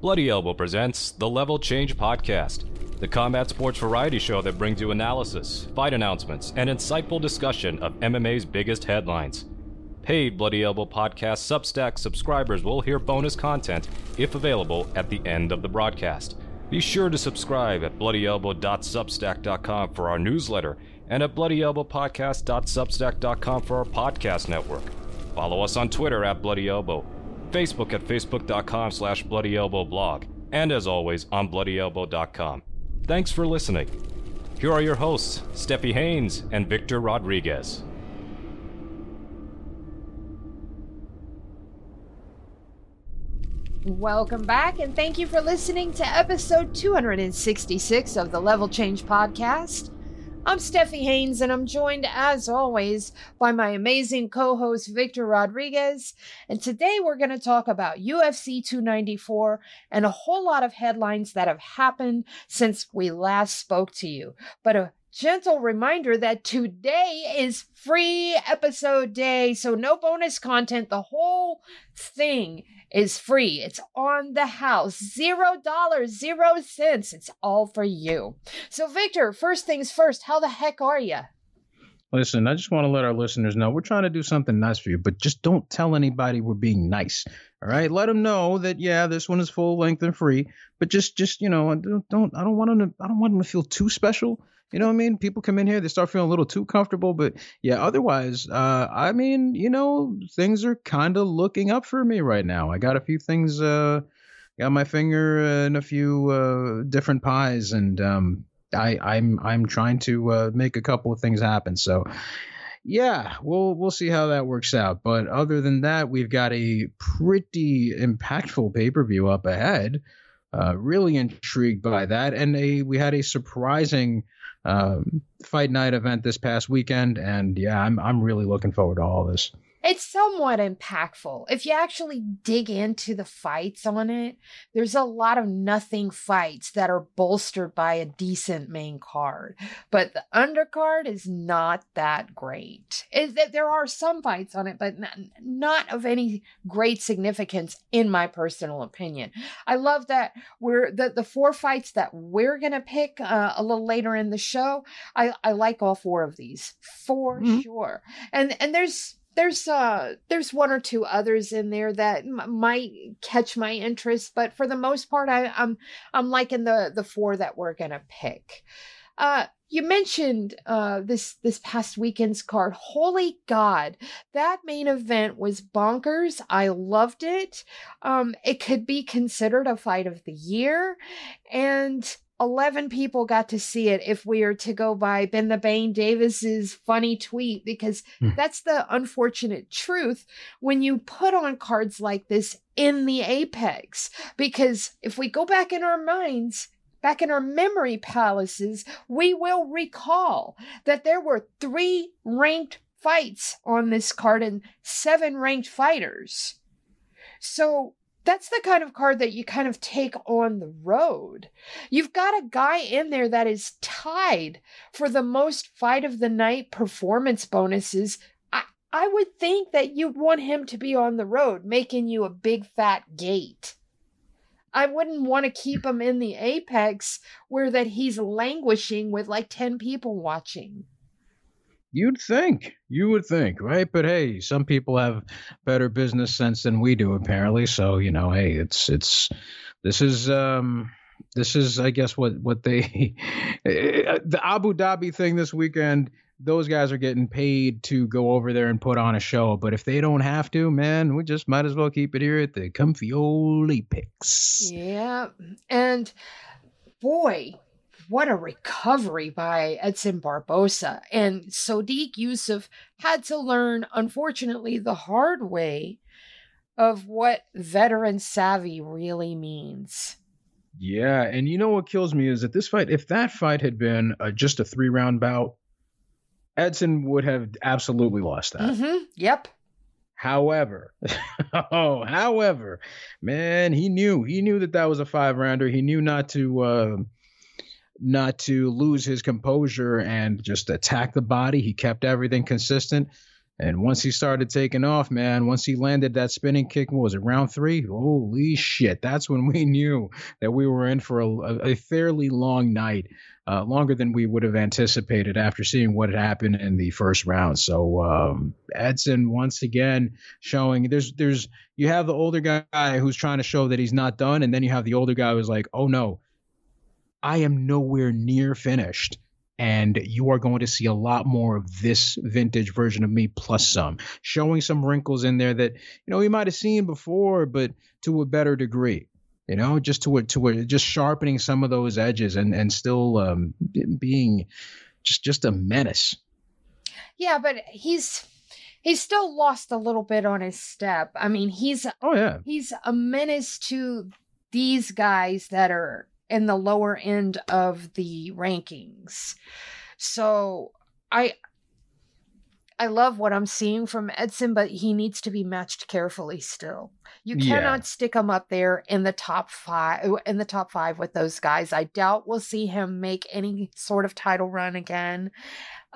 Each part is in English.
Bloody Elbow presents the Level Change Podcast, the combat sports variety show that brings you analysis, fight announcements, and insightful discussion of MMA's biggest headlines. Paid Bloody Elbow Podcast Substack subscribers will hear bonus content, if available, at the end of the broadcast. Be sure to subscribe at bloodyelbow.substack.com for our newsletter and at bloodyelbowpodcast.substack.com for our podcast network. Follow us on Twitter at Bloody Elbow, Facebook at facebook.com slash bloodyelbowblog, and as always on bloodyelbow.com. Thanks for listening. Here are your hosts, Steffi Haynes and Victor Rodriguez. Welcome back, and thank you for listening to episode 266 of the Level Change Podcast. I'm Steffi Haynes, and I'm joined, as always, by my amazing co host, Victor Rodriguez. And today we're going to talk about UFC 294 and a whole lot of headlines that have happened since we last spoke to you. But a gentle reminder that today is free episode day, so no bonus content. The whole thing is free. It's on the house. Zero dollars, zero cents. It's all for you. So, Victor, first things first, how the heck are you? Listen, I just want to let our listeners know we're trying to do something nice for you, but just don't tell anybody we're being nice. All right, let them know that yeah, this one is full length and free, but just just you know, don't, don't I don't want them to I don't want them to feel too special. You know what I mean? People come in here, they start feeling a little too comfortable, but yeah, otherwise, uh, I mean, you know, things are kind of looking up for me right now. I got a few things, uh, got my finger in a few uh, different pies, and um, I, I'm I'm trying to uh, make a couple of things happen. So, yeah, we'll we'll see how that works out. But other than that, we've got a pretty impactful pay per view up ahead. Uh, really intrigued by that, and a we had a surprising um, fight night event this past weekend, and yeah, I'm I'm really looking forward to all this it's somewhat impactful. If you actually dig into the fights on it, there's a lot of nothing fights that are bolstered by a decent main card. But the undercard is not that great. It, there are some fights on it, but not of any great significance, in my personal opinion. I love that we're the, the four fights that we're going to pick uh, a little later in the show. I, I like all four of these for mm-hmm. sure. And, and there's, there's uh there's one or two others in there that m- might catch my interest but for the most part I, i'm i'm liking the the four that we're gonna pick uh you mentioned uh, this this past weekend's card. Holy God, that main event was bonkers. I loved it. Um, it could be considered a fight of the year, and 11 people got to see it if we are to go by Ben the Bane Davis's funny tweet because mm. that's the unfortunate truth when you put on cards like this in the apex because if we go back in our minds back in our memory palaces we will recall that there were 3 ranked fights on this card and 7 ranked fighters so that's the kind of card that you kind of take on the road. You've got a guy in there that is tied for the most fight of the night performance bonuses. I, I would think that you'd want him to be on the road, making you a big fat gate. I wouldn't want to keep him in the apex where that he's languishing with like 10 people watching. You'd think, you would think, right? But hey, some people have better business sense than we do, apparently. So you know, hey, it's it's this is um this is I guess what what they the Abu Dhabi thing this weekend. Those guys are getting paid to go over there and put on a show. But if they don't have to, man, we just might as well keep it here at the comfy old Apex. Yeah, and boy, what a recovery by Edson Barbosa. And Sodiq Yusuf had to learn, unfortunately, the hard way of what veteran savvy really means. Yeah, and you know what kills me is that this fight, if that fight had been uh, just a three round bout, Edson would have absolutely lost that. Mm-hmm. Yep. However, oh, however, man, he knew he knew that that was a five rounder. He knew not to uh, not to lose his composure and just attack the body. He kept everything consistent. And once he started taking off, man, once he landed that spinning kick, what was it, round three? Holy shit. That's when we knew that we were in for a, a fairly long night, uh, longer than we would have anticipated after seeing what had happened in the first round. So um, Edson, once again, showing there's, there's, you have the older guy who's trying to show that he's not done. And then you have the older guy who's like, oh no, I am nowhere near finished and you are going to see a lot more of this vintage version of me plus some showing some wrinkles in there that you know we might have seen before but to a better degree you know just to a, to a, just sharpening some of those edges and and still um, being just just a menace. Yeah but he's he's still lost a little bit on his step. I mean he's oh yeah. he's a menace to these guys that are in the lower end of the rankings. So I I love what I'm seeing from Edson, but he needs to be matched carefully still. You cannot yeah. stick him up there in the top five in the top five with those guys. I doubt we'll see him make any sort of title run again.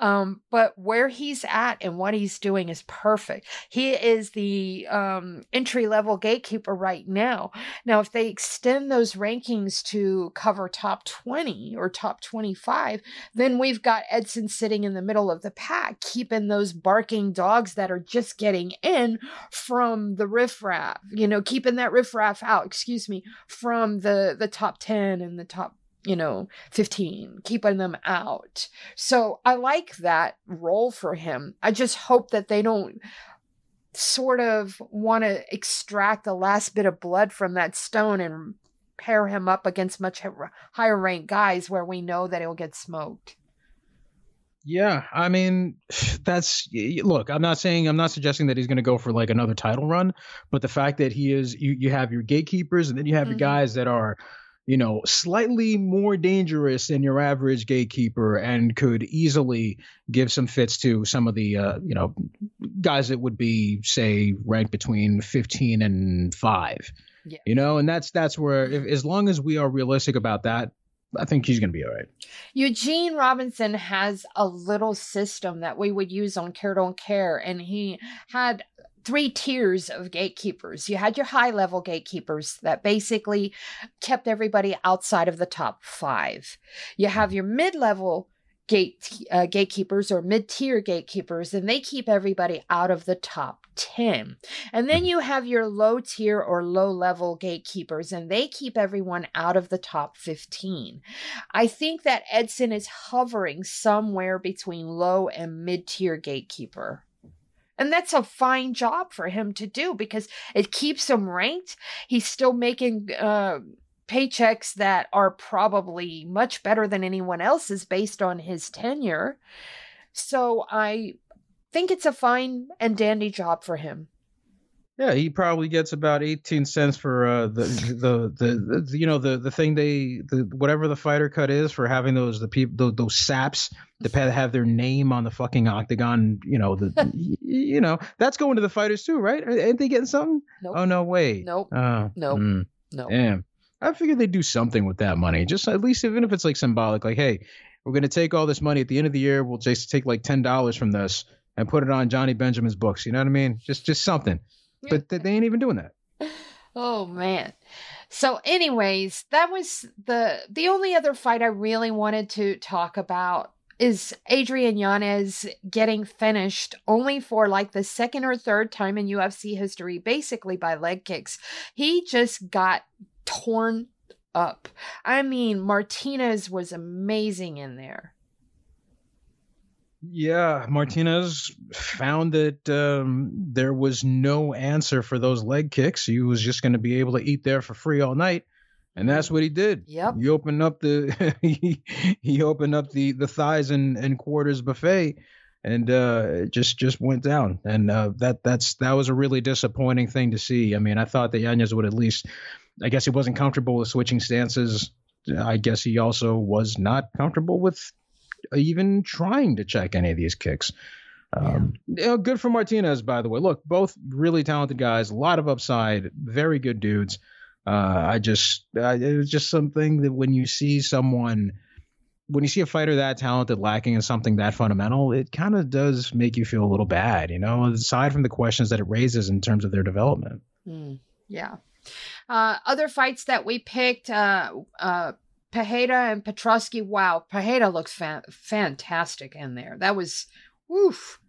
Um, but where he's at and what he's doing is perfect. He is the um, entry level gatekeeper right now. Now, if they extend those rankings to cover top 20 or top 25, then we've got Edson sitting in the middle of the pack, keeping those barking dogs that are just getting in from the riffraff, you know, keeping that riffraff out, excuse me, from the, the top 10 and the top you know, 15, keeping them out. So I like that role for him. I just hope that they don't sort of want to extract the last bit of blood from that stone and pair him up against much higher ranked guys where we know that he'll get smoked. Yeah, I mean, that's look. I'm not saying I'm not suggesting that he's going to go for like another title run, but the fact that he is, you you have your gatekeepers, and then you have mm-hmm. your guys that are you know, slightly more dangerous than your average gatekeeper and could easily give some fits to some of the, uh, you know, guys that would be, say, ranked between 15 and 5. Yeah. You know, and that's that's where if, as long as we are realistic about that, I think he's going to be all right. Eugene Robinson has a little system that we would use on Care Don't Care, and he had three tiers of gatekeepers. You had your high level gatekeepers that basically kept everybody outside of the top five. You have your mid level gate uh, gatekeepers or mid tier gatekeepers, and they keep everybody out of the top 10. And then you have your low tier or low level gatekeepers, and they keep everyone out of the top 15. I think that Edson is hovering somewhere between low and mid tier gatekeeper. And that's a fine job for him to do because it keeps him ranked. He's still making uh, paychecks that are probably much better than anyone else's based on his tenure. So I think it's a fine and dandy job for him. Yeah, he probably gets about eighteen cents for uh, the, the, the the you know the the thing they the whatever the fighter cut is for having those the people those, those saps that have their name on the fucking octagon. You know the you know that's going to the fighters too, right? Ain't they getting something? Nope. Oh no, wait. Nope. Uh, nope. Mm, nope. Damn. I figured they'd do something with that money, just at least even if it's like symbolic, like hey, we're gonna take all this money at the end of the year. We'll just take like ten dollars from this and put it on Johnny Benjamin's books. You know what I mean? Just just something but they ain't even doing that. Oh man. So anyways, that was the the only other fight I really wanted to talk about is Adrian Yanez getting finished only for like the second or third time in UFC history basically by leg kicks. He just got torn up. I mean, Martinez was amazing in there. Yeah, Martinez found that um, there was no answer for those leg kicks. He was just going to be able to eat there for free all night, and that's what he did. Yep. He opened up the he, he opened up the the thighs and, and quarters buffet, and uh, it just just went down. And uh, that that's that was a really disappointing thing to see. I mean, I thought that Yanez would at least. I guess he wasn't comfortable with switching stances. I guess he also was not comfortable with even trying to check any of these kicks. Um, yeah. you know, good for Martinez, by the way. Look, both really talented guys, a lot of upside, very good dudes. Uh, I just, uh, it was just something that when you see someone when you see a fighter that talented lacking in something that fundamental, it kind of does make you feel a little bad, you know, aside from the questions that it raises in terms of their development. Mm, yeah. Uh, other fights that we picked, uh, uh, Pereira and Petroski. Wow, Pereira looks fa- fantastic in there. That was, woof,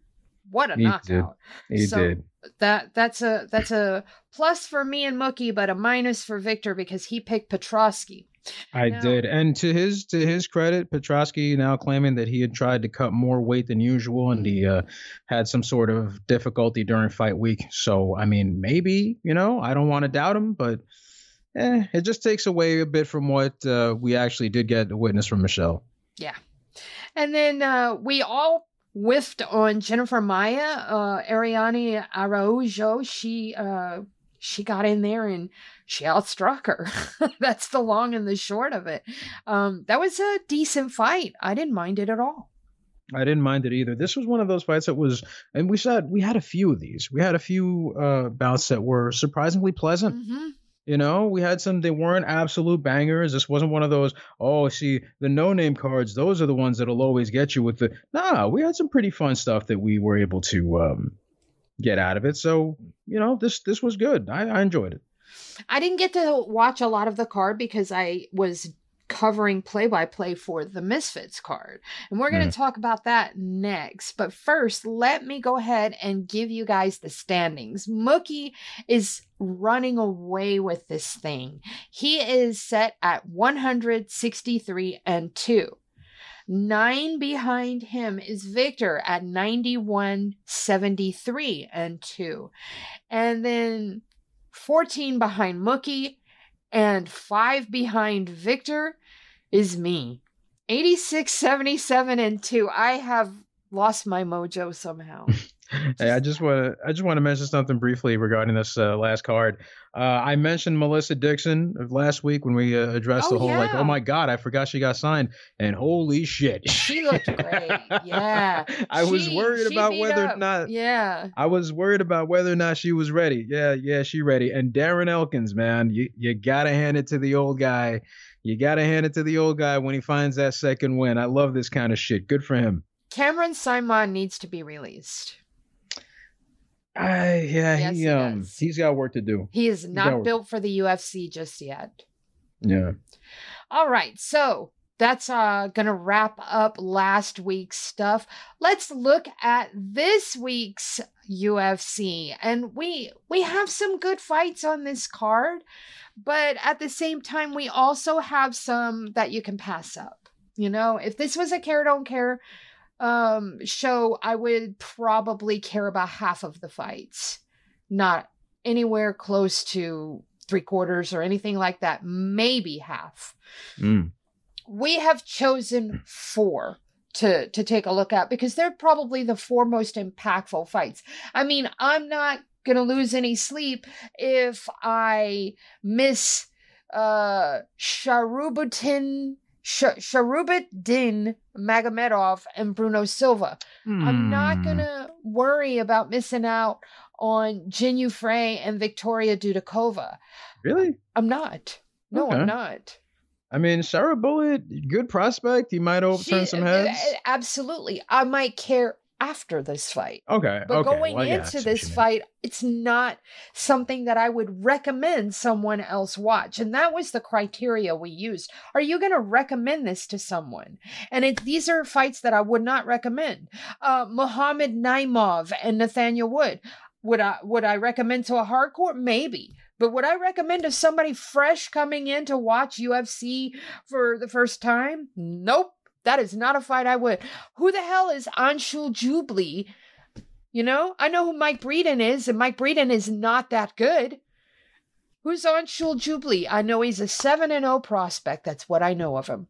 what a He knockout! did. He So, did. That that's a that's a plus for me and Mookie, but a minus for Victor because he picked Petroski. I Now- did, and to his to his credit, Petroski now claiming that he had tried to cut more weight than usual, and he uh, had some sort of difficulty during fight week. So, I mean, maybe you know, I don't want to doubt him, but eh, it just takes away a bit from what uh, we actually did get to witness from Michelle. Yeah. And then uh, we all whiffed on Jennifer Maia, uh, Ariane Araujo. She uh, she got in there and she outstruck her. That's the long and the short of it. Um, that was a decent fight. I didn't mind it at all. I didn't mind it either. This was one of those fights that was, and we said we had a few of these. We had a few uh, bouts that were surprisingly pleasant. hmm You know, we had some, they weren't absolute bangers. This wasn't one of those, oh, see, the no name cards, those are the ones that'll always get you with the. Nah, we had some pretty fun stuff that we were able to um, get out of it. So, you know, this this was good. I, I enjoyed it. I didn't get to watch a lot of the card because I was covering play by play for the Misfits card. And we're going to hmm. talk about that next. But first, let me go ahead and give you guys the standings. Mookie is running away with this thing. He is set at 163 and 2. Nine behind him is Victor at 91, 73 and 2. And then 14 behind Mookie, and 5 behind Victor is me. 86, 77, and 2. I have lost my mojo somehow. Hey, I just want to I just want to mention something briefly regarding this uh, last card. Uh, I mentioned Melissa Dixon last week when we uh, addressed Oh, the whole like, oh my god, I forgot she got signed, and holy shit, She looked great. Yeah. I was worried about whether or not Yeah. I was worried about whether or not she was ready. Yeah, yeah, she ready. And Darren Elkins, man, you you gotta hand it to the old guy. You gotta hand it to the old guy when he finds that second win. I love this kind of shit. Good for him. Cameron Simon needs to be released. I yeah, Yes, he, he um does. he's got work to do. He is not work. built for the UFC just yet. Yeah. All right, so that's uh gonna wrap up last week's stuff. Let's look at this week's UFC. And we we have some good fights on this card, but at the same time we also have some that you can pass up. You know, if this was a care don't care um show, I would probably care about half of the fights. Not anywhere close to three quarters or anything like that, maybe half. Mm. We have chosen four to to take a look at because they're probably the four most impactful fights. I mean, I'm not gonna lose any sleep if I miss uh Sharabutdin Sh- Sharabutdin Magomedov and Bruno Silva. I'm not Hmm. gonna worry about missing out on Jinh Frey and Victoria Dudakova. Really? I'm not. No, Okay. I'm not. I mean, Shara Bullet, good prospect. He might overturn She- some uh, heads. uh, Absolutely. I might care after this fight. Okay. But okay. going well, into what this fight, it's not something that I would recommend someone else watch. And that was the criteria we used. Are you going to recommend this to someone? And it, these are fights that I would not recommend. Uh, Muhammad Naimov and Nathaniel Wood. Would I would I recommend to a hardcore? Maybe. But would I recommend to somebody fresh coming in to watch UFC for the first time? Nope. That is not a fight I would. Who the hell is Anshul Jubli? You know, I know who Mike Breeden is, and Mike Breeden is not that good. Who's Anshul Jubli? I know he's a seven and zero prospect. That's what I know of him.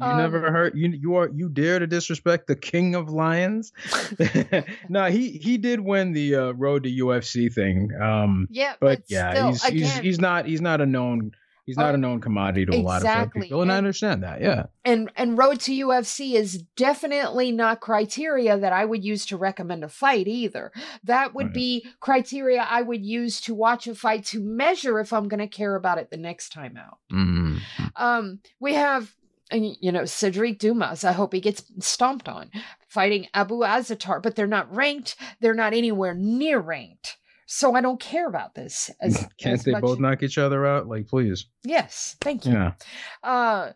You Um, never heard you you are you dare to disrespect the king of lions? no, he he did win the uh, road to UFC thing. Um, Yeah, but, but, yeah, still, he's, he's he's not he's not a known he's not Oh, a known commodity to a lot of exactly, people, and I understand that. Yeah, and and road to UFC is definitely not criteria that I would use to recommend a fight either. That would Right. be criteria I would use to watch a fight to measure if I'm going to care about it the next time out. mm Um, we have and, you know, Sedriques Dumas. I hope he gets stomped on. Fighting Abu Azaitar, but they're not ranked. They're not anywhere near ranked. So I don't care about this. As, Can't as they much. both knock each other out? Like, please. Yes, thank you. Yeah. Uh,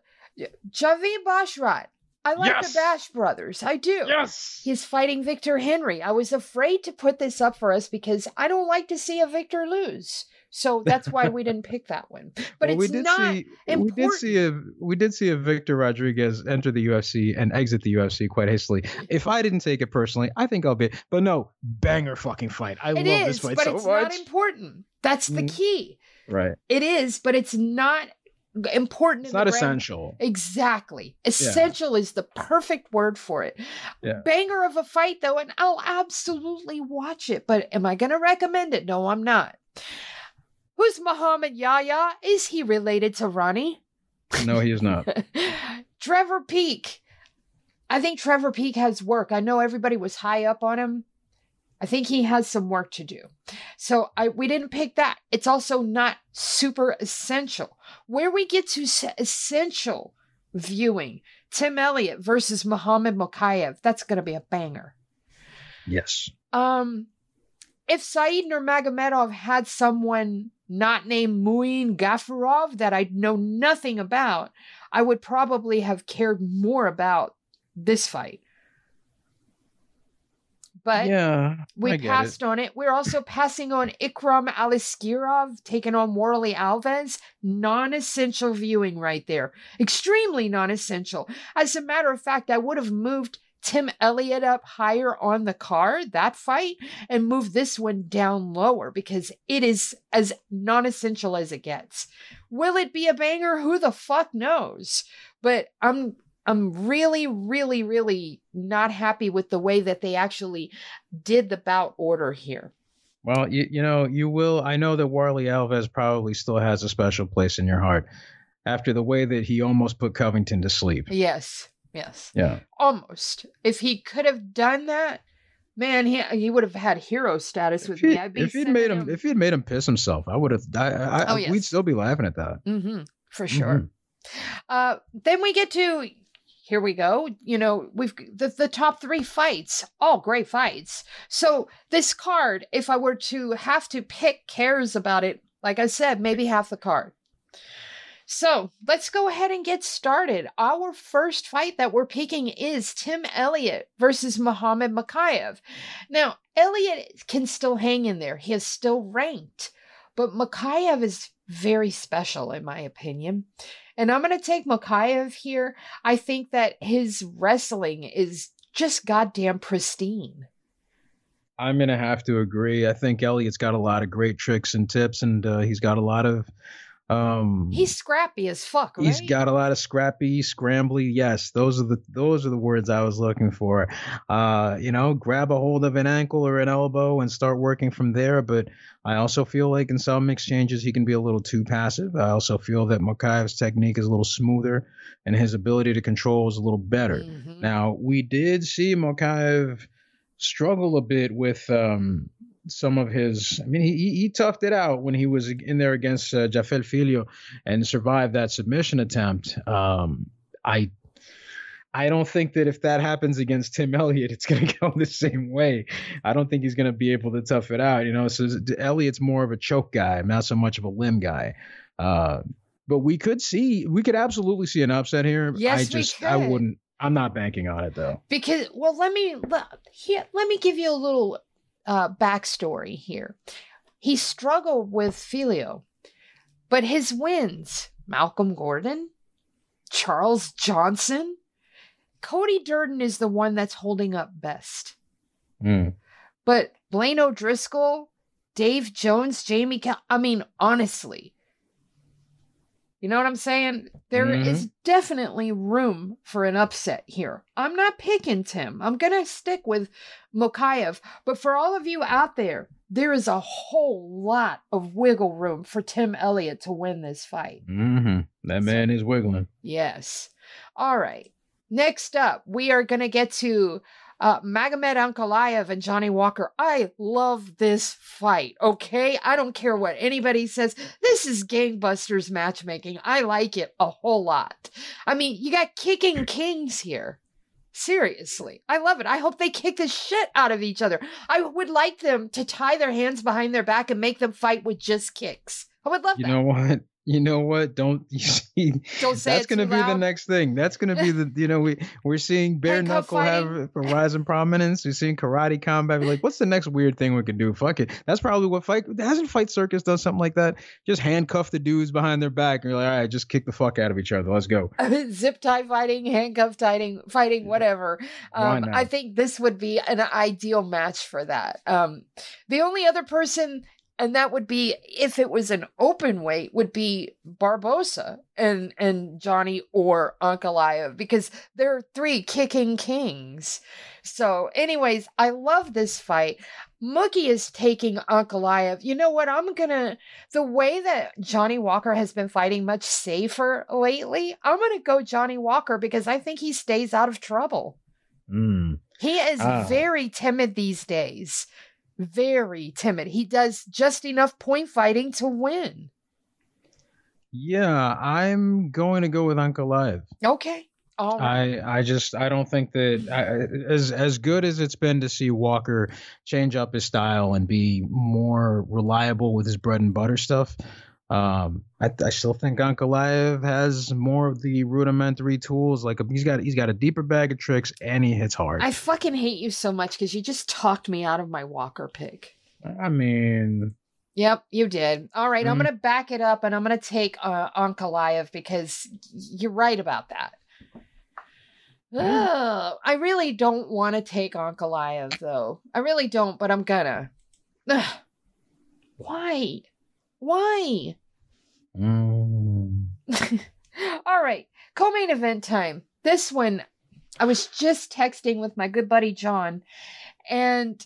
Javid Basharat. I like Yes! the Bash brothers. I do. Yes. He's fighting Victor Henry. I was afraid to put this up for us because I don't like to see a Victor lose. So that's why we didn't pick that one. But Well, we it's did not see we did see a we did see a Victor Rodriguez enter the UFC and exit the UFC quite hastily. If I didn't take it personally, I think I'll be. But no, banger fucking fight. I It love is, this fight but so it's much. not important. That's the Mm. key. right. It is, but it's not important. It's not essential. Exactly. Essential is the perfect word for it. Yeah. Banger of a fight, though, and I'll absolutely watch it. But am I going to recommend it? No, I'm not. Who's Muhammad Yahya? Is he related to Ronnie? No, he is not. Trevor Peek. I think Trevor Peek has work. I know everybody was high up on him. I think he has some work to do. So I we didn't pick that. It's also not super essential. Where we get to essential viewing, Tim Elliott versus Muhammad Mokaev. That's going to be a banger. Yes. Um, if Said Nurmagomedov had someone not named Muin Gafarov that I know nothing about, I would probably have cared more about this fight. But yeah, we passed on it. We're also passing on Ikram Aliskerov taking on Warley Alves. Non essential viewing right there. Extremely non essential. As a matter of fact, I would have moved Tim Elliott up higher on the card, that fight, and move this one down lower because it is as non essential as it gets. Will it be a banger? Who the fuck knows? But I'm I'm really, really, really not happy with the way that they actually did the bout order here. Well, you you know you will. I know that Warley Alves probably still has a special place in your heart after the way that he almost put Covington to sleep. Yes, yes, Yeah. almost. If he could have done that, man, he he would have had hero status with If, he, me. I'd be if he'd made him, if he'd made him piss himself, I would have. I, I, Oh, We'd still be laughing at that. hmm for sure. Uh, then we get to here we go. You know, we've the, the top three fights, all great fights. So this card, if I were to have to pick cares about it, like I said, maybe half the card. So let's go ahead and get started. Our first fight that we're picking is Tim Elliott versus Muhammad Mokaev. Now, Elliott can still hang in there. He is still ranked, but Mokaev is very special, in my opinion. And I'm going to take Mokaev here. I think that his wrestling is just goddamn pristine. I'm gonna have to agree. I think Elliott's got a lot of great tricks and tips, and uh, he's got a lot of. Um, He's scrappy as fuck, right? He's got a lot of scrappy, scrambly. Yes, those are the those are the words I was looking for. Uh, you know, grab a hold of an ankle or an elbow and start working from there. But I also feel like in some exchanges he can be a little too passive. I also feel that Mokaev's technique is a little smoother and his ability to control is a little better. Mhm. Now we did see Mokaev struggle a bit with um, some of his. I mean, he, he he toughed it out when he was in there against uh, Jafel Filho and survived that submission attempt. Um, I I don't think that if that happens against Tim Elliott, it's going to go the same way. I don't think he's going to be able to tough it out. You know, so Elliott's more of a choke guy, not so much of a limb guy. Uh, but we could see, we could absolutely see an upset here. Yes, I we just, I wouldn't. I'm not banking on it though. Because well, let me let, here, let me give you a little uh, backstory here. He struggled with Filho, but his wins: Malcolm Gordon, Charles Johnson, Cody Durden is the one that's holding up best. Mm. But Blaine O'Driscoll, Dave Jones, Jamie Cal- I mean, honestly. You know what I'm saying? There is Mhm. definitely room for an upset here. I'm not picking Tim. I'm going to stick with Mokaev. But for all of you out there, there is a whole lot of wiggle room for Tim Elliott to win this fight. Mm-hmm. That man is wiggling. Yes. All right. Next up, we are going to get to uh, Magomed Ankalaev and Johnny Walker. I love this fight. Okay. I don't care what anybody says. This is gangbusters matchmaking. I like it a whole lot. I mean, you got kicking kings here. Seriously. I love it. I hope they kick the shit out of each other. I would like them to tie their hands behind their back and make them fight with just kicks. I would love you that. know what? You know what? Don't you see? Don't say That's gonna too be the next thing. That's gonna be the you know we we're seeing bare Handcuff knuckle have a rise in prominence. We're seeing karate combat. We're like, what's the next weird thing we could do? Fuck it. That's probably what fight hasn't Fight Circus done something like that. Just handcuff the dudes behind their back and you're like, all right, just kick the fuck out of each other. Let's go. zip tie fighting, handcuff fighting, fighting, whatever. Um. I think this would be an ideal match for that. Um, the only other person, and that would be if it was an open weight, would be Barbosa and and Johnny or Ankalaev because they're three kicking kings. So, anyways, I love this fight. Mookie is taking Ankalaev. You know what? I'm gonna the way that Johnny Walker has been fighting much safer lately. I'm gonna go Johnny Walker because I think he stays out of trouble. Mm. He is Ah. very timid these days. Very timid. He does just enough point fighting to win. Yeah, I'm going to go with Ankalaev. Okay. All right. I I just I don't think that I, as as good as it's been to see Walker change up his style and be more reliable with his bread and butter stuff. Um, I, I still think Ankalaev has more of the rudimentary tools. Like he's got he's got a deeper bag of tricks and he hits hard. I fucking hate you so much because you just talked me out of my Walker pick. I mean, Yep, you did. All right, I'm Mhm. going to back it up and I'm going to take uh, Ankalaev because you're right about that. Ugh, I really don't want to take Ankalaev though. I really don't, but I'm gonna. Ugh. Why? Why? mm, All right, co-main event time. This one, I was just texting with my good buddy John, and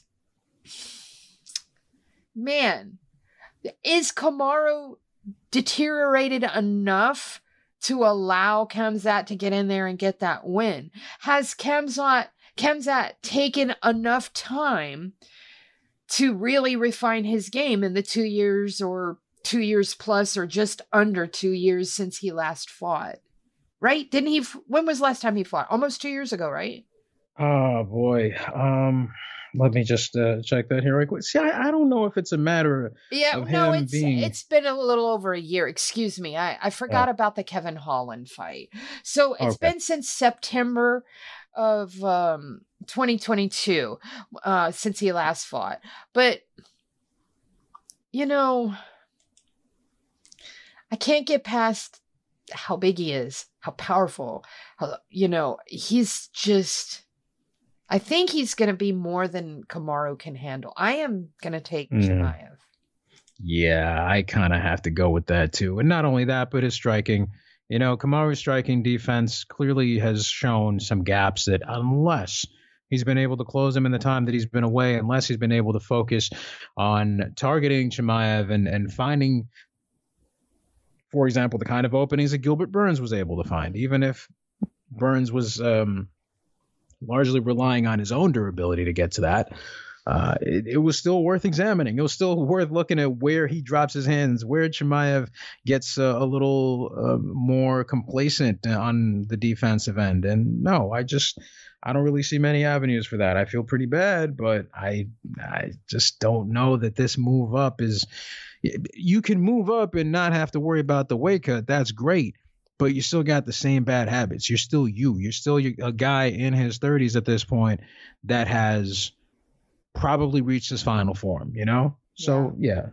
man, is Kamaru deteriorated enough to allow Khamzat to get in there and get that win? Has Khamzat Khamzat taken enough time to really refine his game in the two years or two years plus or just under two years since he last fought? Right? Didn't he? f- When was the last time he fought? Almost two years ago, right? oh boy. Um, let me just uh, check that here right quick. See, I, I don't know if it's a matter of Yeah, Of no, it's being- it's been a little over a year. Excuse me, I I forgot about the Kevin Holland fight. So it's Okay. been since September of um 2022 uh since he last fought. But you know, I can't get past how big he is, how powerful. How, you know, he's just. I think he's going to be more than Kamaru can handle. I am going to take. Chimaev. Yeah, I kind of have to go with that too. And not only that, but his striking. You know, Kamaru's striking defense clearly has shown some gaps that unless he's been able to close them in the time that he's been away, unless he's been able to focus on targeting Chimaev and, and finding, for example, the kind of openings that Gilbert Burns was able to find, even if Burns was um, largely relying on his own durability to get to that uh, it, it was still worth examining. It was still worth looking at where he drops his hands, where Chimaev gets uh, a little uh, more complacent on the defensive end. And no, I just I don't really see many avenues for that. I feel pretty bad, but I I just don't know that this move up is. You can move up and not have to worry about the weight cut. That's great but you still got the same bad habits. You're still you. You're still a guy in his 30s at this point that has probably reached his final form, you know? So, yeah.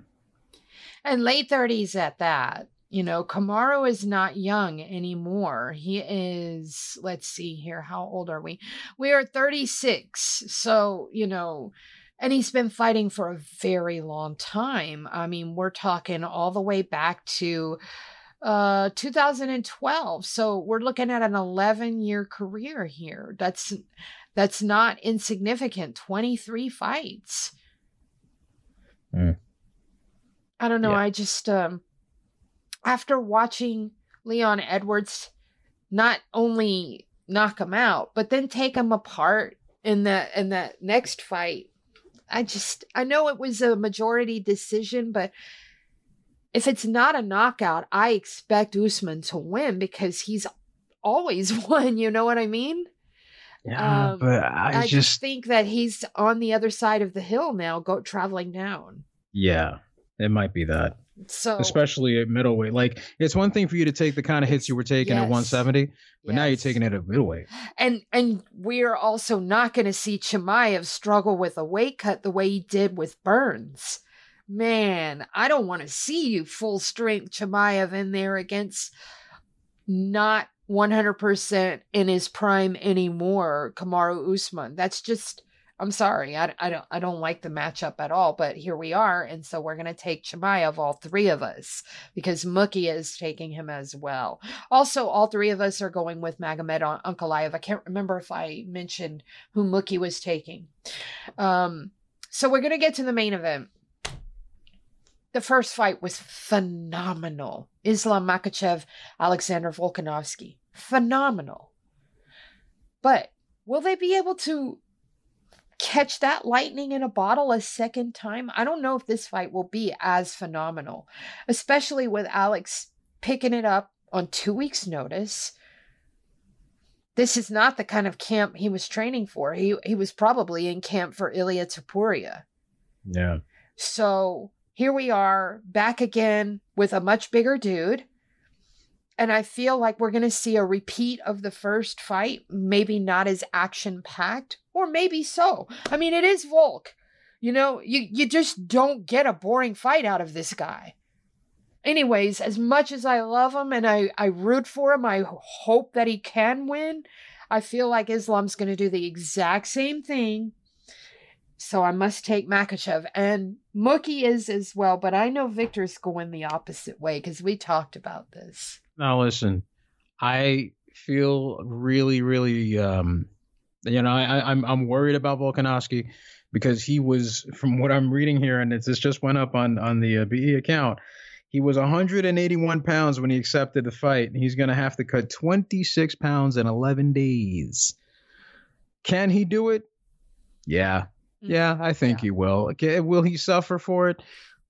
And late 30s at that. You know, Kamaru is not young anymore. He is, let's see here, how old are we? We are 36. So, you know, and he's been fighting for a very long time. I mean, we're talking all the way back to uh 2012 so we're looking at an 11 year career here that's that's not insignificant 23 fights Mm. i don't know Yeah. i just um after watching leon edwards not only knock him out but then take him apart in that in that next fight. I just I know it was a majority decision, but if it's not a knockout, I expect Usman to win because he's always won. You know what I mean? Yeah, um, but I, I just... think that he's on the other side of the hill now, go traveling down. Yeah, it might be that. So especially at middleweight, like it's one thing for you to take the kind of hits you were taking yes. at 170, but yes. now you're taking it at middleweight. And and we're also not going to see Chimaev struggle with a weight cut the way he did with Burns. Man, I don't want to see you full strength Chimaev in there against not 100% in his prime anymore, Kamaru Usman. That's just I'm sorry. I, I don't I don't like the matchup at all, but here we are and so we're to take Chimaev all three of us because Mookie is taking him as well. Also, all three of us are going with Magomed on Ankalaev. I can't remember if I mentioned who Mookie was taking. Um so we're to get to the main event. The first fight was phenomenal. Islam Makhachev, Alexander Volkanovski. Phenomenal. But will they be able to catch that lightning in a bottle a second time? I don't know if this fight will be as phenomenal, especially with Alex picking it up on two weeks' notice. This is not the kind of camp he was training for. He he was probably in camp for Ilia Topuria. Yeah. So here we are back again with a much bigger dude. And I feel like we're going to see a repeat of the first fight, maybe not as action packed, or maybe so. I mean, it is Volk. You know, you, you just don't get a boring fight out of this guy. Anyways, as much as I love him and I, I root for him, I hope that he can win. I feel like Islam's going to do the exact same thing so I must take Makhachev. And Mookie is as well, but I know Victor's going the opposite way because we talked about this. Now, listen, I feel really, really, um, you know, I, I'm I'm worried about Volkanovski because he was, from what I'm reading here, and this just went up on on the uh, BE account. He was 181 pounds when he accepted the fight. and He's going to have to cut 26 pounds in 11 days. Can he do it? Yeah, yeah, I think yeah. he will. Okay, will he suffer for it?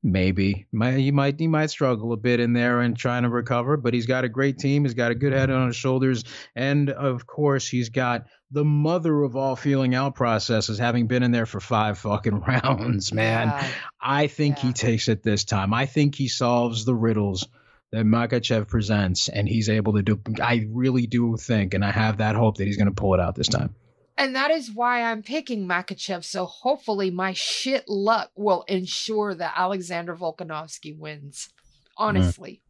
Maybe. He might he might struggle a bit in there and trying to recover, but he's got a great team. He's got a good head on his shoulders, and of course, he's got the mother of all feeling out processes, having been in there for five fucking rounds. Man, yeah. I think yeah. he takes it this time. I think he solves the riddles that Makhachev presents, and he's able to do. I really do think, and I have that hope that he's going to pull it out this time. And that is why I'm picking Makhachev. So hopefully my shit luck will ensure that Alexander Volkanovski wins. Honestly.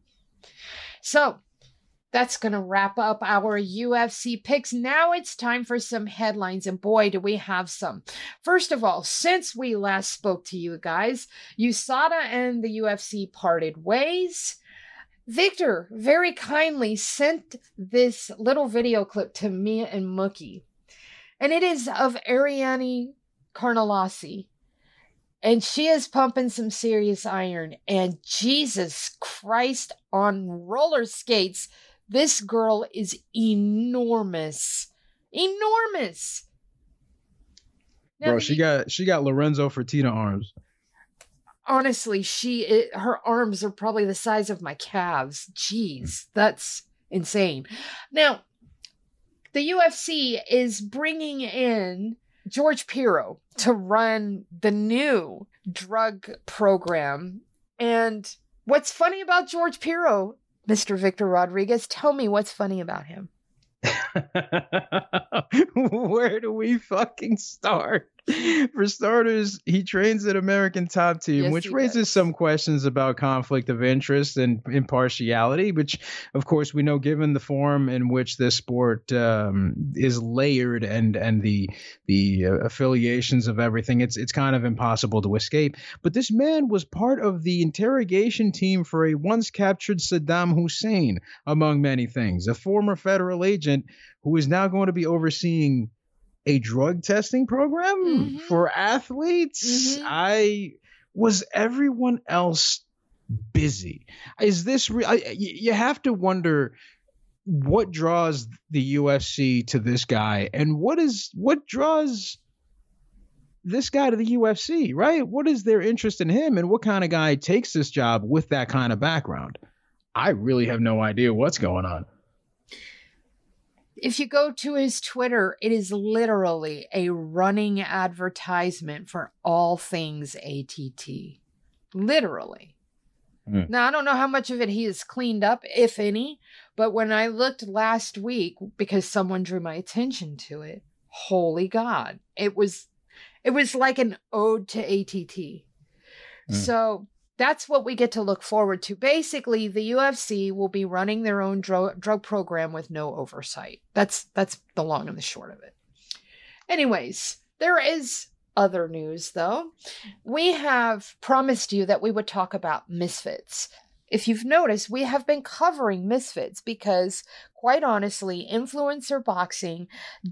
Mm. So that's going to wrap up our UFC picks. Now it's time for some headlines, and boy, do we have some. First of all, since we last spoke to you guys, USADA and the UFC parted ways. Victor very kindly sent this little video clip to me and Mookie and it is of Ariane Carnelossi. And she is pumping some serious iron. And Jesus Christ, on roller skates, this girl is enormous. Enormous. Now, Bro, she got she got Lorenzo Fertitta arms. Honestly, she it, her arms are probably the size of my calves. Jeez, that's insane. Now, the UFC is bringing in George Piro to run the new drug program. And what's funny about George Piro, Mr. Victor Rodriguez? Tell me what's funny about him. Where do we fucking start? For starters, he trains at American Top Team, yes, which raises does. some questions about conflict of interest and impartiality. Which, of course, we know, given the form in which this sport um, is layered and and the the uh, affiliations of everything, it's it's kind of impossible to escape. But this man was part of the interrogation team for a once captured Saddam Hussein, among many things. A former federal agent who is now going to be overseeing a drug testing program mm-hmm. for athletes. Mm-hmm. I was everyone else busy. Is this re- I, you have to wonder what draws the UFC to this guy, and what is what draws this guy to the UFC, right? What is their interest in him, and what kind of guy takes this job with that kind of background? I really have no idea what's going on. If you go to his Twitter, it is literally a running advertisement for all things ATT. Literally. Mm. Now, I don't know how much of it he has cleaned up, if any, but when I looked last week, because someone drew my attention to it, holy God, it was it was like an ode to ATT. So that's what we get to look forward to. Basically, the UFC will be running their own drug, drug program with no oversight. That's that's the long and the short of it. Anyways, there is other news though. We have promised you that we would talk about misfits. If you've noticed, we have been covering misfits because quite honestly, influencer boxing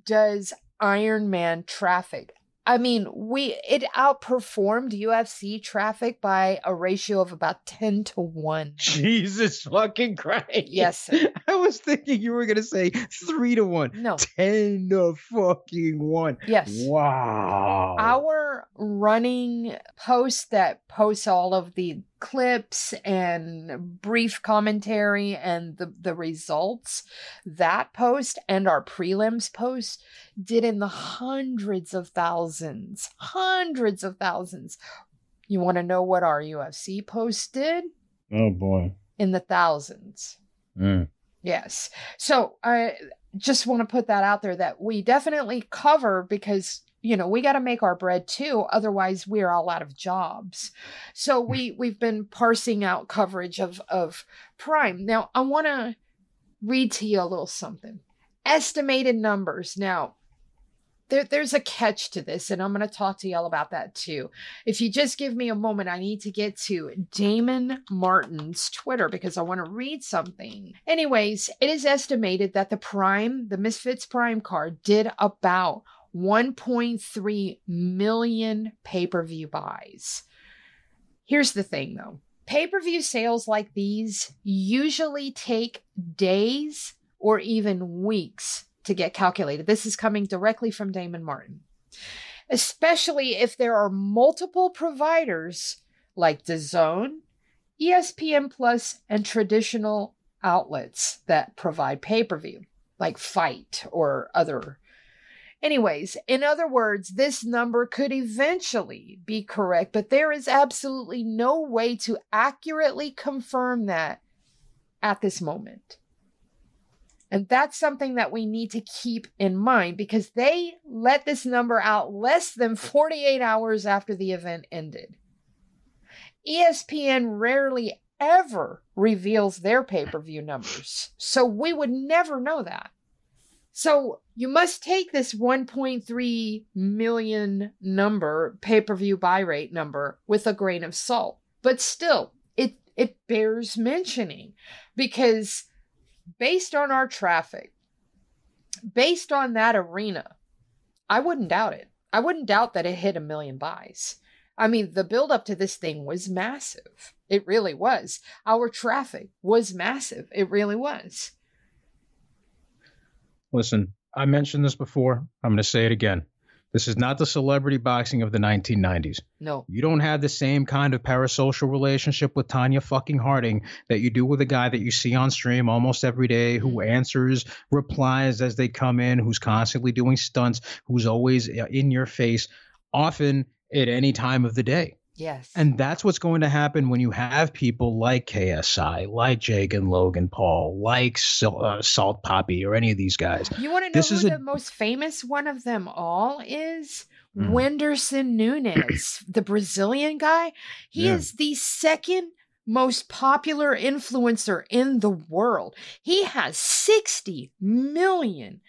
does Iron Man traffic. I mean, we it outperformed UFC traffic by a ratio of about 10 to 1. Jesus fucking Christ. Yes. sir. I was thinking you were gonna say three to one. No. Ten to fucking one. Yes. Wow. Our running post that posts all of the clips and brief commentary and the, the results, that post and our prelims post did in the hundreds of thousands. Hundreds of thousands. You want to know what our UFC post did? oh boy. In the thousands. Mm. Yes. So I just want to put that out there that we definitely cover because you know we got to make our bread too otherwise we're all out of jobs. So hmm. we we've been parsing out coverage of of prime. Now i want to read to you a little something. Estimated numbers. Now there, there's a catch to this, and I'm going to talk to y'all about that too. If you just give me a moment, I need to get to Damon Martin's Twitter because I want to read something. Anyways, it is estimated that the Prime, the Misfits Prime card, did about 1.3 million pay per view buys. Here's the thing though pay per view sales like these usually take days or even weeks to get calculated. This is coming directly from Damon Martin. Especially if there are multiple providers like DAZN, ESPN Plus, and traditional outlets that provide pay per view, like FITE or other. Anyways, in other words, this number could eventually be correct, but there is absolutely no way to accurately confirm that at this moment. And that's something that we need to keep in mind because they let this number out less than 48 hours after the event ended. ESPN rarely ever reveals their pay per view numbers, so we would never know that. So you must take this 1.3 million number, pay per view buy rate number, with a grain of salt. But still, it, it bears mentioning because based on our traffic, based on that arena, I wouldn't doubt it. I wouldn't doubt that it hit a million buys. I mean, the buildup to this thing was massive. It really was. Our traffic was massive. It really was. Listen, I mentioned this before. I'm going to say it again. This is not the celebrity boxing of the 1990s. No. You don't have the same kind of parasocial relationship with Tonya fucking Harding that you do with a guy that you see on stream almost every day who answers replies as they come in, who's constantly doing stunts, who's always uh, in your face, often at any time of the day. Yes. And that's what's going to happen when you have people like KSI, like Jake and Logan Paul, like uh, Salt Papi, or any of these guys. you want to know this who is a- the most famous one of them all is? Mm. Whindersson Nunes, the Brazilian guy. He Yeah. is the second most popular influencer in the world. He has 60 million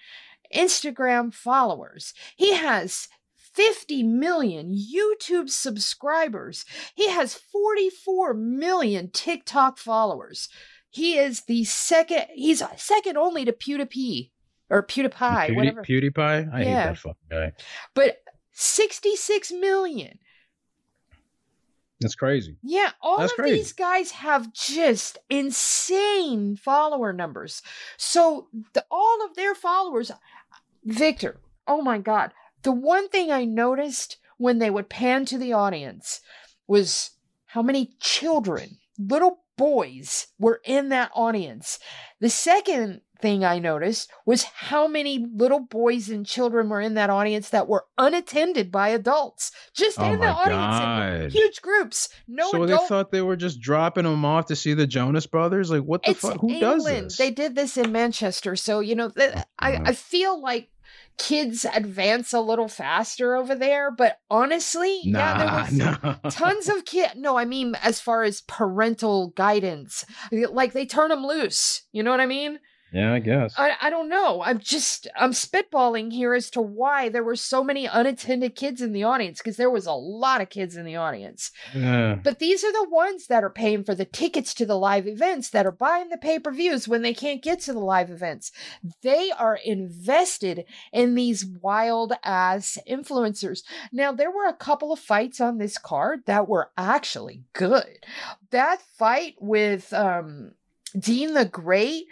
Instagram followers. He has 50 million YouTube subscribers. He has 44 million TikTok followers. He is the second, he's second only to PewDiePie or PewDiePie, Pewdie- whatever. PewDiePie? I hate that fucking guy. But 66 million. That's crazy. Yeah, all That's of crazy. these guys have just insane follower numbers. So the, all of their followers, Victor. Oh my God! The one thing I noticed when they would pan to the audience was how many children, little boys, were in that audience. The second thing I noticed was how many little boys and children were in that audience that were unattended by adults, just Oh in the audience, huge groups. No so adult they thought they were just dropping them off to see the Jonas Brothers. Like, what the it's fuck? Who England. does this? They did this in Manchester, so you know th- oh, I. I feel like kids advance a little faster over there, but honestly, yeah, there was nah. tons of kid. No, I mean as far as parental guidance, like they turn them loose. You know what I mean? Yeah, I guess. I, I don't know. I'm just I'm spitballing here as to why there were so many unattended kids in the audience because there was a lot of kids in the audience. yeah. But these are the ones that are paying for the tickets to the live events that are buying the pay-per-views when they can't get to the live events. They are invested in these wild ass influencers. Now there were a couple of fights on this card that were actually good. That fight with um Deen the Great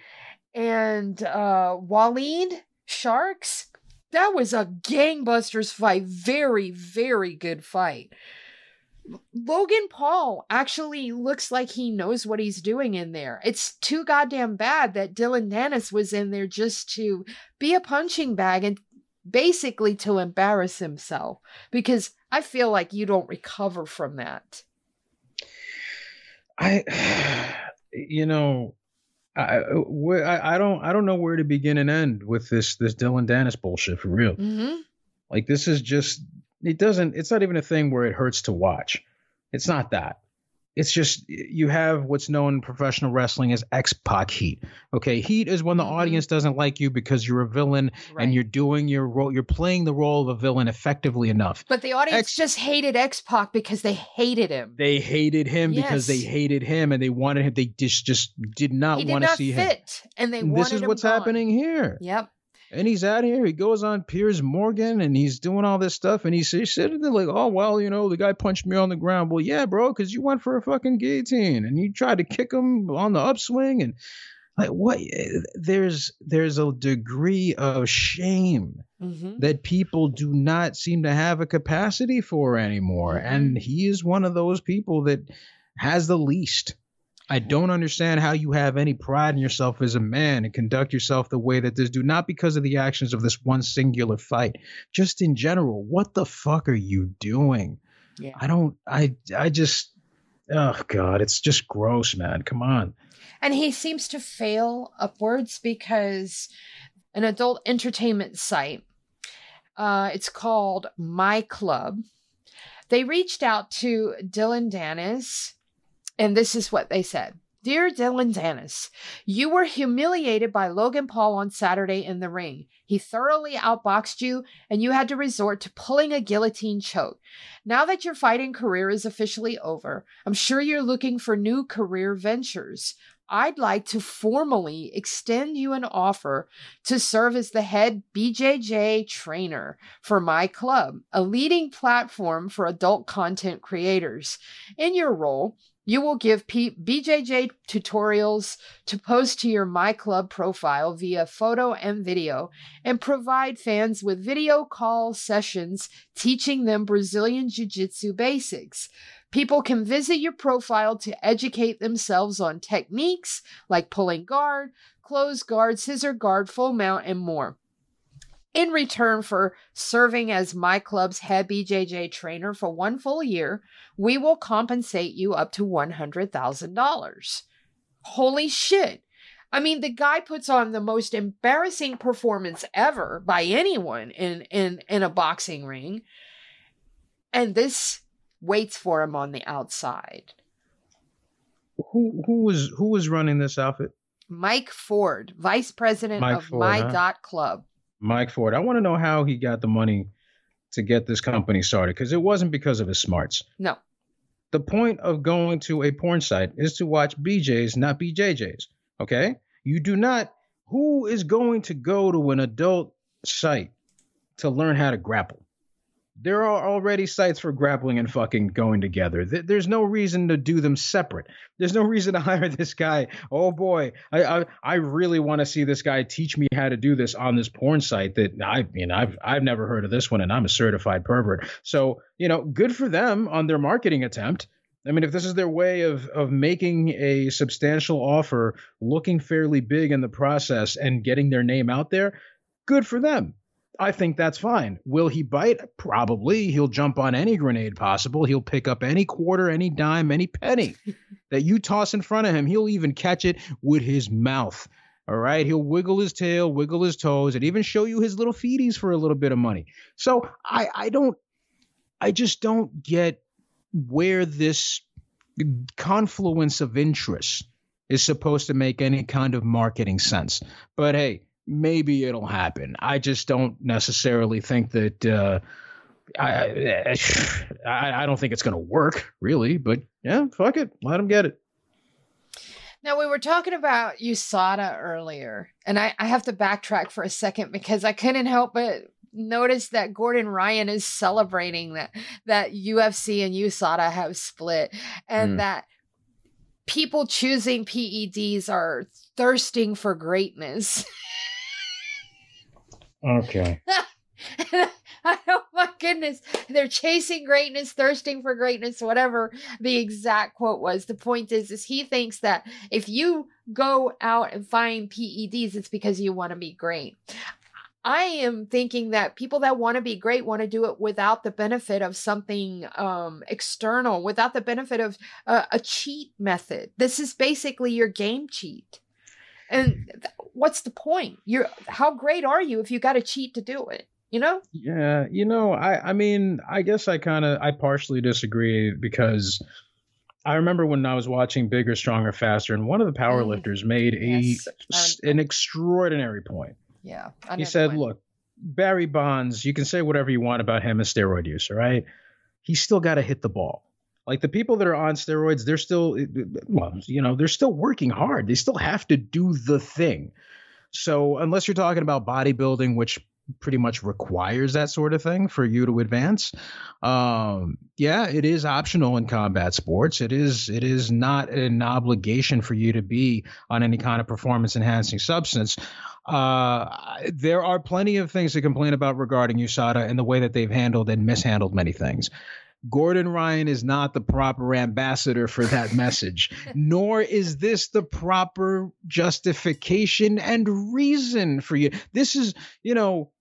and uh Walid Sharks that was a gangbusters fight. Very, very good fight. Logan Paul actually looks like he knows what he's doing in there. It's too goddamn bad that Dillon Danis was in there just to be a punching bag and basically to embarrass himself because I feel like you don't recover from that. I, you know, I, I, I don't I don't know where to begin and end with this this Dillon Danis bullshit for real. Mm-hmm. Like this is just it doesn't it's not even a thing where it hurts to watch. It's not that. It's just you have what's known in professional wrestling as X Pac heat. Okay, heat is when the Mhm. audience doesn't like you because you're a villain Right. and you're doing your role. You're playing the role of a villain effectively enough. but the audience X- just hated X Pac because they hated him. They hated him because they hated him and they wanted him. They just just did not want to see him. fit, and they And wanted this is him what's gone. happening here. Yep. And he's out here. He goes on Piers Morgan and he's doing all this stuff. And he's, he's sitting there like, oh, well, you know, the guy punched me on the ground. Well, yeah, bro, because you went for a fucking guillotine and you tried to kick him on the upswing. And like, what? There's there's a degree of shame hmm that people do not seem to have a capacity for anymore. Mhm. And he is one of those people that has the least. I don't understand how you have any pride in yourself as a man and conduct yourself the way that this do, not because of the actions of this one singular fight, just in general. What the fuck are you doing? Yeah. I don't, I, I just, oh God, it's just gross, man. Come on. And he seems to fail upwards because an adult entertainment site, uh, it's called My Club. They reached out to Dillon Danis, and this is what they said. Dear Dillon Danis, you were humiliated by Logan Paul on Saturday in the ring. He thoroughly outboxed you, and you had to resort to pulling a guillotine choke. Now that your fighting career is officially over, I'm sure you're looking for new career ventures. I'd like to formally extend you an offer to serve as the head BJJ trainer for my club, a leading platform for adult content creators. In your role, you will give P- BJJ tutorials to post to your My Club profile via photo and video, and provide fans with video call sessions teaching them Brazilian Jiu Jitsu basics. People can visit your profile to educate themselves on techniques like pulling guard, close guard, scissor guard, full mount, and more. In return for serving as my club's head BJJ trainer for one full year, we will compensate you up to $100,000. Holy shit. I mean, the guy puts on the most embarrassing performance ever by anyone in, in, in a boxing ring. And this waits for him on the outside. Who, who was, who was running this outfit? Mike Ford, vice president Mike of Ford, My huh? Dot Club. Mike Ford. I want to know how he got the money to get this company started because it wasn't because of his smarts. No. The point of going to a porn site is to watch BJs, not BJJs. Okay? You do not. Who is going to go to an adult site to learn how to grapple? There are already sites for grappling and fucking going together. There's no reason to do them separate. There's no reason to hire this guy. Oh boy, I I, I really want to see this guy teach me how to do this on this porn site that I know I've I've never heard of this one and I'm a certified pervert. So you know, good for them on their marketing attempt. I mean, if this is their way of of making a substantial offer, looking fairly big in the process, and getting their name out there, good for them. I think that's fine. Will he bite? Probably. He'll jump on any grenade possible. He'll pick up any quarter, any dime, any penny that you toss in front of him. He'll even catch it with his mouth. All right. He'll wiggle his tail, wiggle his toes, and even show you his little feeties for a little bit of money. So I, I don't, I just don't get where this confluence of interests is supposed to make any kind of marketing sense. But hey, maybe it'll happen. I just don't necessarily think that. Uh, I, I, I don't think it's going to work really, but yeah, fuck it, let them get it. Now we were talking about USADA earlier, and I, I have to backtrack for a second because I couldn't help but notice that Gordon Ryan is celebrating that that UFC and USADA have split, and mm. that people choosing PEDs are thirsting for greatness. Okay. oh my goodness. They're chasing greatness, thirsting for greatness, whatever the exact quote was. The point is, is he thinks that if you go out and find PEDs, it's because you want to be great. I am thinking that people that want to be great want to do it without the benefit of something um, external, without the benefit of uh, a cheat method. This is basically your game cheat. And th- what's the point? You're how great are you if you got to cheat to do it? You know? Yeah, you know, I I mean, I guess I kind of I partially disagree because I remember when I was watching Bigger, Stronger, Faster, and one of the powerlifters mm. made a yes. an extraordinary point. Yeah, he said, "Look, Barry Bonds, you can say whatever you want about him as steroid use, all right? He's still got to hit the ball. Like the people that are on steroids, they're still, well, you know, they're still working hard. They still have to do the thing. So unless you're talking about bodybuilding, which pretty much requires that sort of thing for you to advance. Um, yeah, it is optional in combat sports. It is it is not an obligation for you to be on any kind of performance enhancing substance. Uh, there are plenty of things to complain about regarding USADA and the way that they've handled and mishandled many things. Gordon Ryan is not the proper ambassador for that message, nor is this the proper justification and reason for you. This is, you know,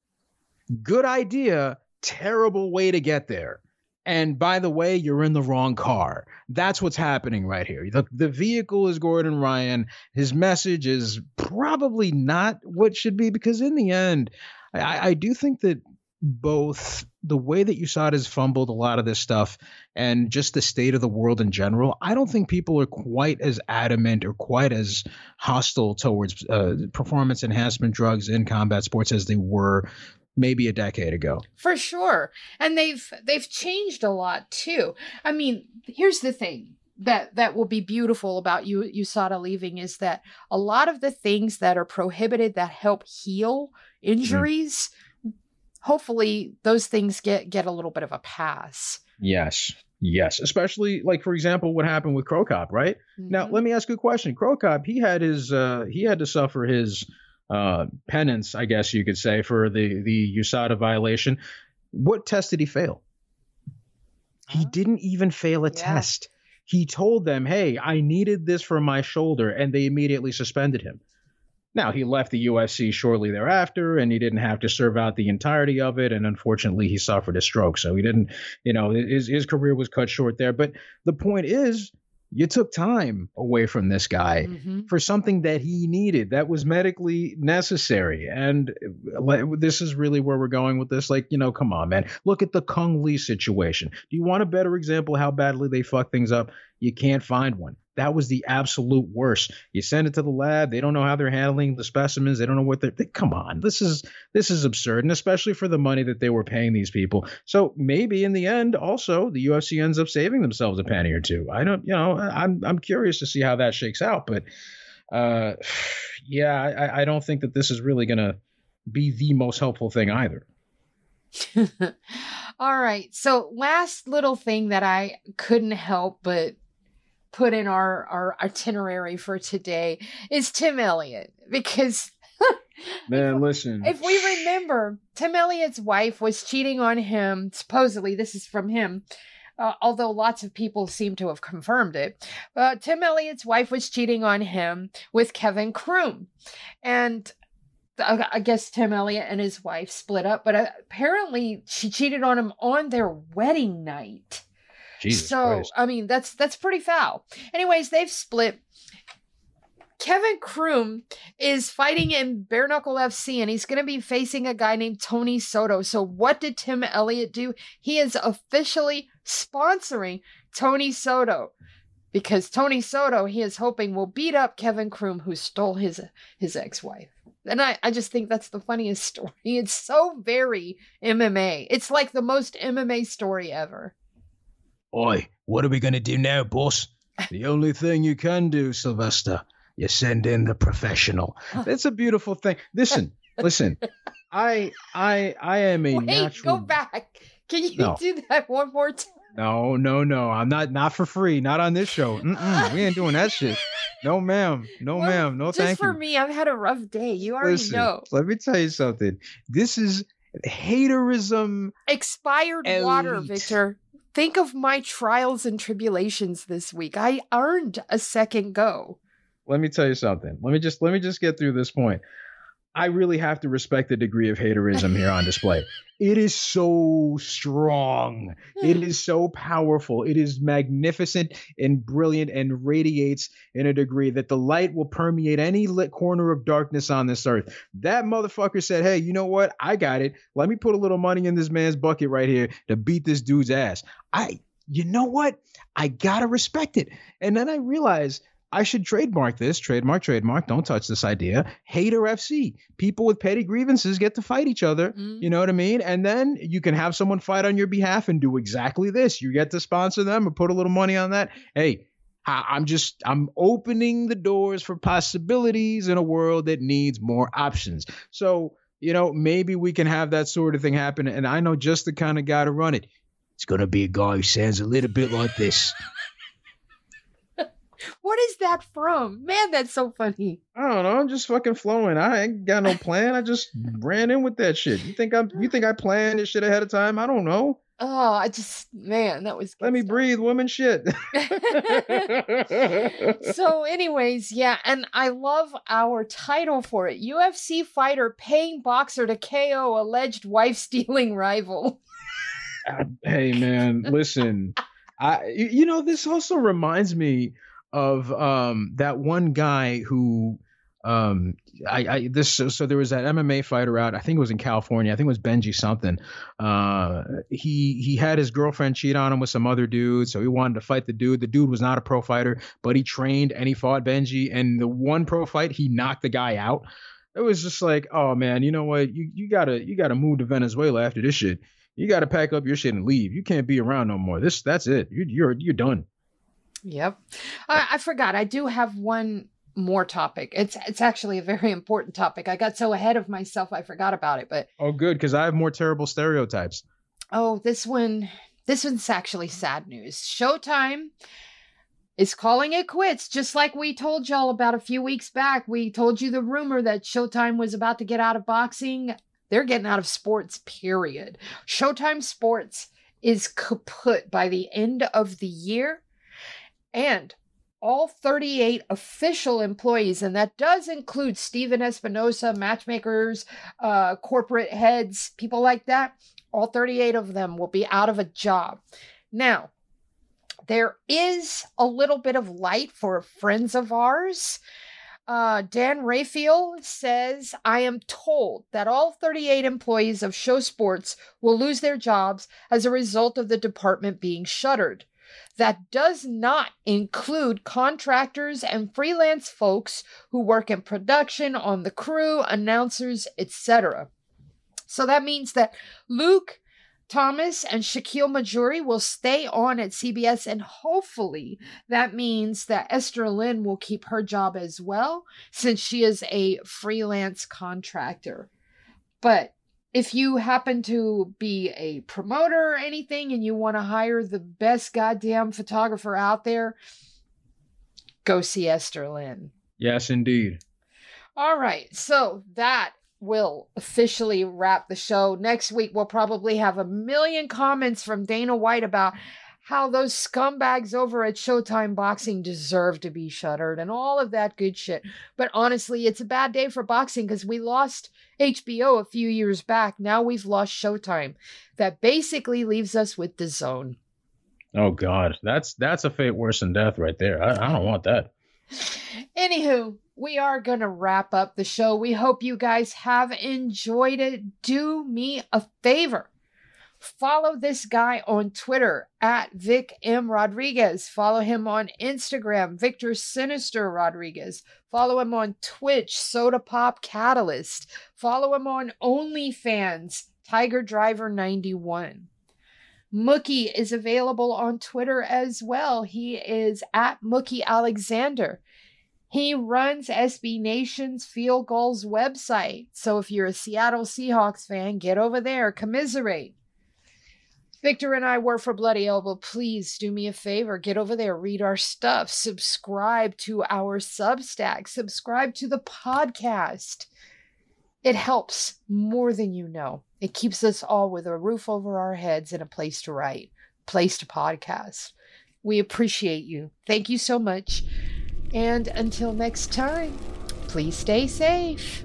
good idea, terrible way to get there. And by the way, you're in the wrong car. That's what's happening right here. The, the vehicle is Gordon Ryan. His message is probably not what should be because, in the end, I, I do think that both the way that USADA has fumbled a lot of this stuff and just the state of the world in general, I don't think people are quite as adamant or quite as hostile towards uh, performance enhancement drugs in combat sports as they were maybe a decade ago. For sure. And they've they've changed a lot too. I mean, here's the thing that that will be beautiful about you USADA leaving is that a lot of the things that are prohibited that help heal mm-hmm. injuries hopefully those things get get a little bit of a pass. Yes. Yes, especially like for example, what happened with Cro Cop, right? Mm-hmm. Now, let me ask you a question. Cro Cop, he had his, uh, he had to suffer his uh, penance, I guess you could say, for the the USADA violation. What test did he fail? He didn't even fail a yeah. test. He told them, "Hey, I needed this for my shoulder," and they immediately suspended him. Now, he left the UFC shortly thereafter and he didn't have to serve out the entirety of it. And unfortunately, he suffered a stroke. So he didn't, you know, his, his career was cut short there. But the point is, you took time away from this guy mm-hmm. for something that he needed that was medically necessary and this is really where we're going with this like you know come on man look at the Cung Le situation do you want a better example how badly they fuck things up you can't find one that was the absolute worst. You send it to the lab, they don't know how they're handling the specimens, they don't know what they're they, come on. This is this is absurd, and especially for the money that they were paying these people. So maybe in the end, also the UFC ends up saving themselves a penny or two. I don't, you know, I'm I'm curious to see how that shakes out, but uh, yeah, I, I don't think that this is really gonna be the most helpful thing either. All right. So last little thing that I couldn't help but put in our, our itinerary for today is Tim Elliott because Man, listen. if we remember, Tim Elliott's wife was cheating on him. Supposedly, this is from him. Uh, although lots of people seem to have confirmed it, uh, Tim Elliott's wife was cheating on him with Kevin Croom, and I I guess Tim Elliott and his wife split up. But uh, apparently, she cheated on him on their wedding night. Jesus so Christ. I mean, that's that's pretty foul. Anyways, they've split. Kevin Croom is fighting in Bare Knuckle FC and he's going to be facing a guy named Tony Soto. So, what did Tim Elliott do? He is officially sponsoring Tony Soto because Tony Soto, he is hoping, will beat up Kevin Croom, who stole his his ex wife. And I, I just think that's the funniest story. It's so very MMA. It's like the most MMA story ever. Oi, what are we going to do now, boss? The only thing you can do, Sylvester, you send in the professional. That's a beautiful thing. Listen, listen. I I I am a Wait, natural go back. Can you No. do that one more time? No, no, no. I'm not not for free. Not on this show. Mm-mm, we ain't doing that shit. No, ma'am. No, Well, ma'am. No, Just thank for you. me, I've had a rough day. You already Listen, know. let me tell you something. This is haterism. Expired water, Victor. Think of my trials and tribulations this week. I earned a second go. Let me tell you something. Let me just let me just get through this point. I really have to respect the degree of haterism here on display. It is so strong. It is so powerful. It is magnificent and brilliant and radiates in a degree that the light will permeate any lit corner of darkness on this earth. That motherfucker said, Hey, you know what? I got it. Let me put a little money in this man's bucket right here to beat this dude's ass. I, you know what? I gotta respect it. And then I realized I should trademark this, trademark, trademark. Don't touch this idea. Hater FC. People with petty grievances get to fight each other. Mm. You know what I mean? And then you can have someone fight on your behalf and do exactly this. You get to sponsor them or put a little money on that. Hey, I'm just I'm opening the doors for possibilities in a world that needs more options. So, you know, maybe we can have that sort of thing happen. And I know just the kind of guy to run it. It's gonna be a guy who sounds a little bit like this. What is that from? Man, that's so funny. I don't know. I'm just fucking flowing. I ain't got no plan. I just ran in with that shit. You think I'm? You think I planned this shit ahead of time? I don't know. Oh, I just man, that was. Let me stuff. breathe, woman. Shit. so, anyways, yeah, and I love our title for it: UFC fighter paying boxer to KO alleged wife stealing rival. Uh, hey man, listen. I you you know this also reminds me of um that one guy who um I, I this so, so there was that MMA fighter out I think it was in California I think it was Benji something uh he he had his girlfriend cheat on him with some other dude so he wanted to fight the dude the dude was not a pro fighter but he trained and he fought Benji and the one pro fight he knocked the guy out it was just like oh man you know what you you gotta you gotta move to Venezuela after this shit you got to pack up your shit and leave. You can't be around no more. This that's it. You, you're you're done. Yep. I, I forgot. I do have one more topic. It's it's actually a very important topic. I got so ahead of myself I forgot about it. But Oh, good, because I have more terrible stereotypes. oh, this one this one's actually sad news. Showtime is calling it quits, just like we told y'all about a few weeks back. We told you the rumor that Showtime was about to get out of boxing. They're getting out of sports, period. Showtime Sports is kaput by the end of the year. And all 38 official employees, and that does include Stephen Espinoza, matchmakers, uh, corporate heads, people like that, all 38 of them will be out of a job. Now, there is a little bit of light for friends of ours. Uh, Dan Rafael says, I am told that all 38 employees of Show Sports will lose their jobs as a result of the department being shuttered. That does not include contractors and freelance folks who work in production, on the crew, announcers, etc. So that means that Luke Thomas and Shakiel Mahjouri will stay on at CBS, and hopefully that means that Esther Lin will keep her job as well, since she is a freelance contractor. But if you happen to be a promoter or anything and you want to hire the best goddamn photographer out there, go see Esther Lin. Yes, indeed. All right. So that will officially wrap the show. Next week, we'll probably have a million comments from Dana White about how those scumbags over at Showtime Boxing deserve to be shuttered and all of that good shit. But honestly, it's a bad day for boxing because we lost HBO a few years back. Now we've lost Showtime. That basically leaves us with DAZN. Oh God, that's that's a fate worse than death right there. I, I don't want that. Anywho, we are going to wrap up the show. We hope you guys have enjoyed it. Do me a favor Follow this guy on Twitter at Vic M. Rodriguez. Follow him on Instagram, Victor Sinister Rodriguez. Follow him on Twitch, Soda Pop Catalyst. Follow him on OnlyFans, Tiger Driver 91. Mookie is available on Twitter as well. He is at Mookie Alexander. He runs SB Nation's Field Gulls website. So if you're a Seattle Seahawks fan, get over there, commiserate. Victor and I work for Bloody Elbow. Please do me a favor. Get over there, read our stuff, subscribe to our Substack, subscribe to the podcast. It helps more than you know. It keeps us all with a roof over our heads and a place to write, place to podcast. We appreciate you. Thank you so much. And until next time, please stay safe.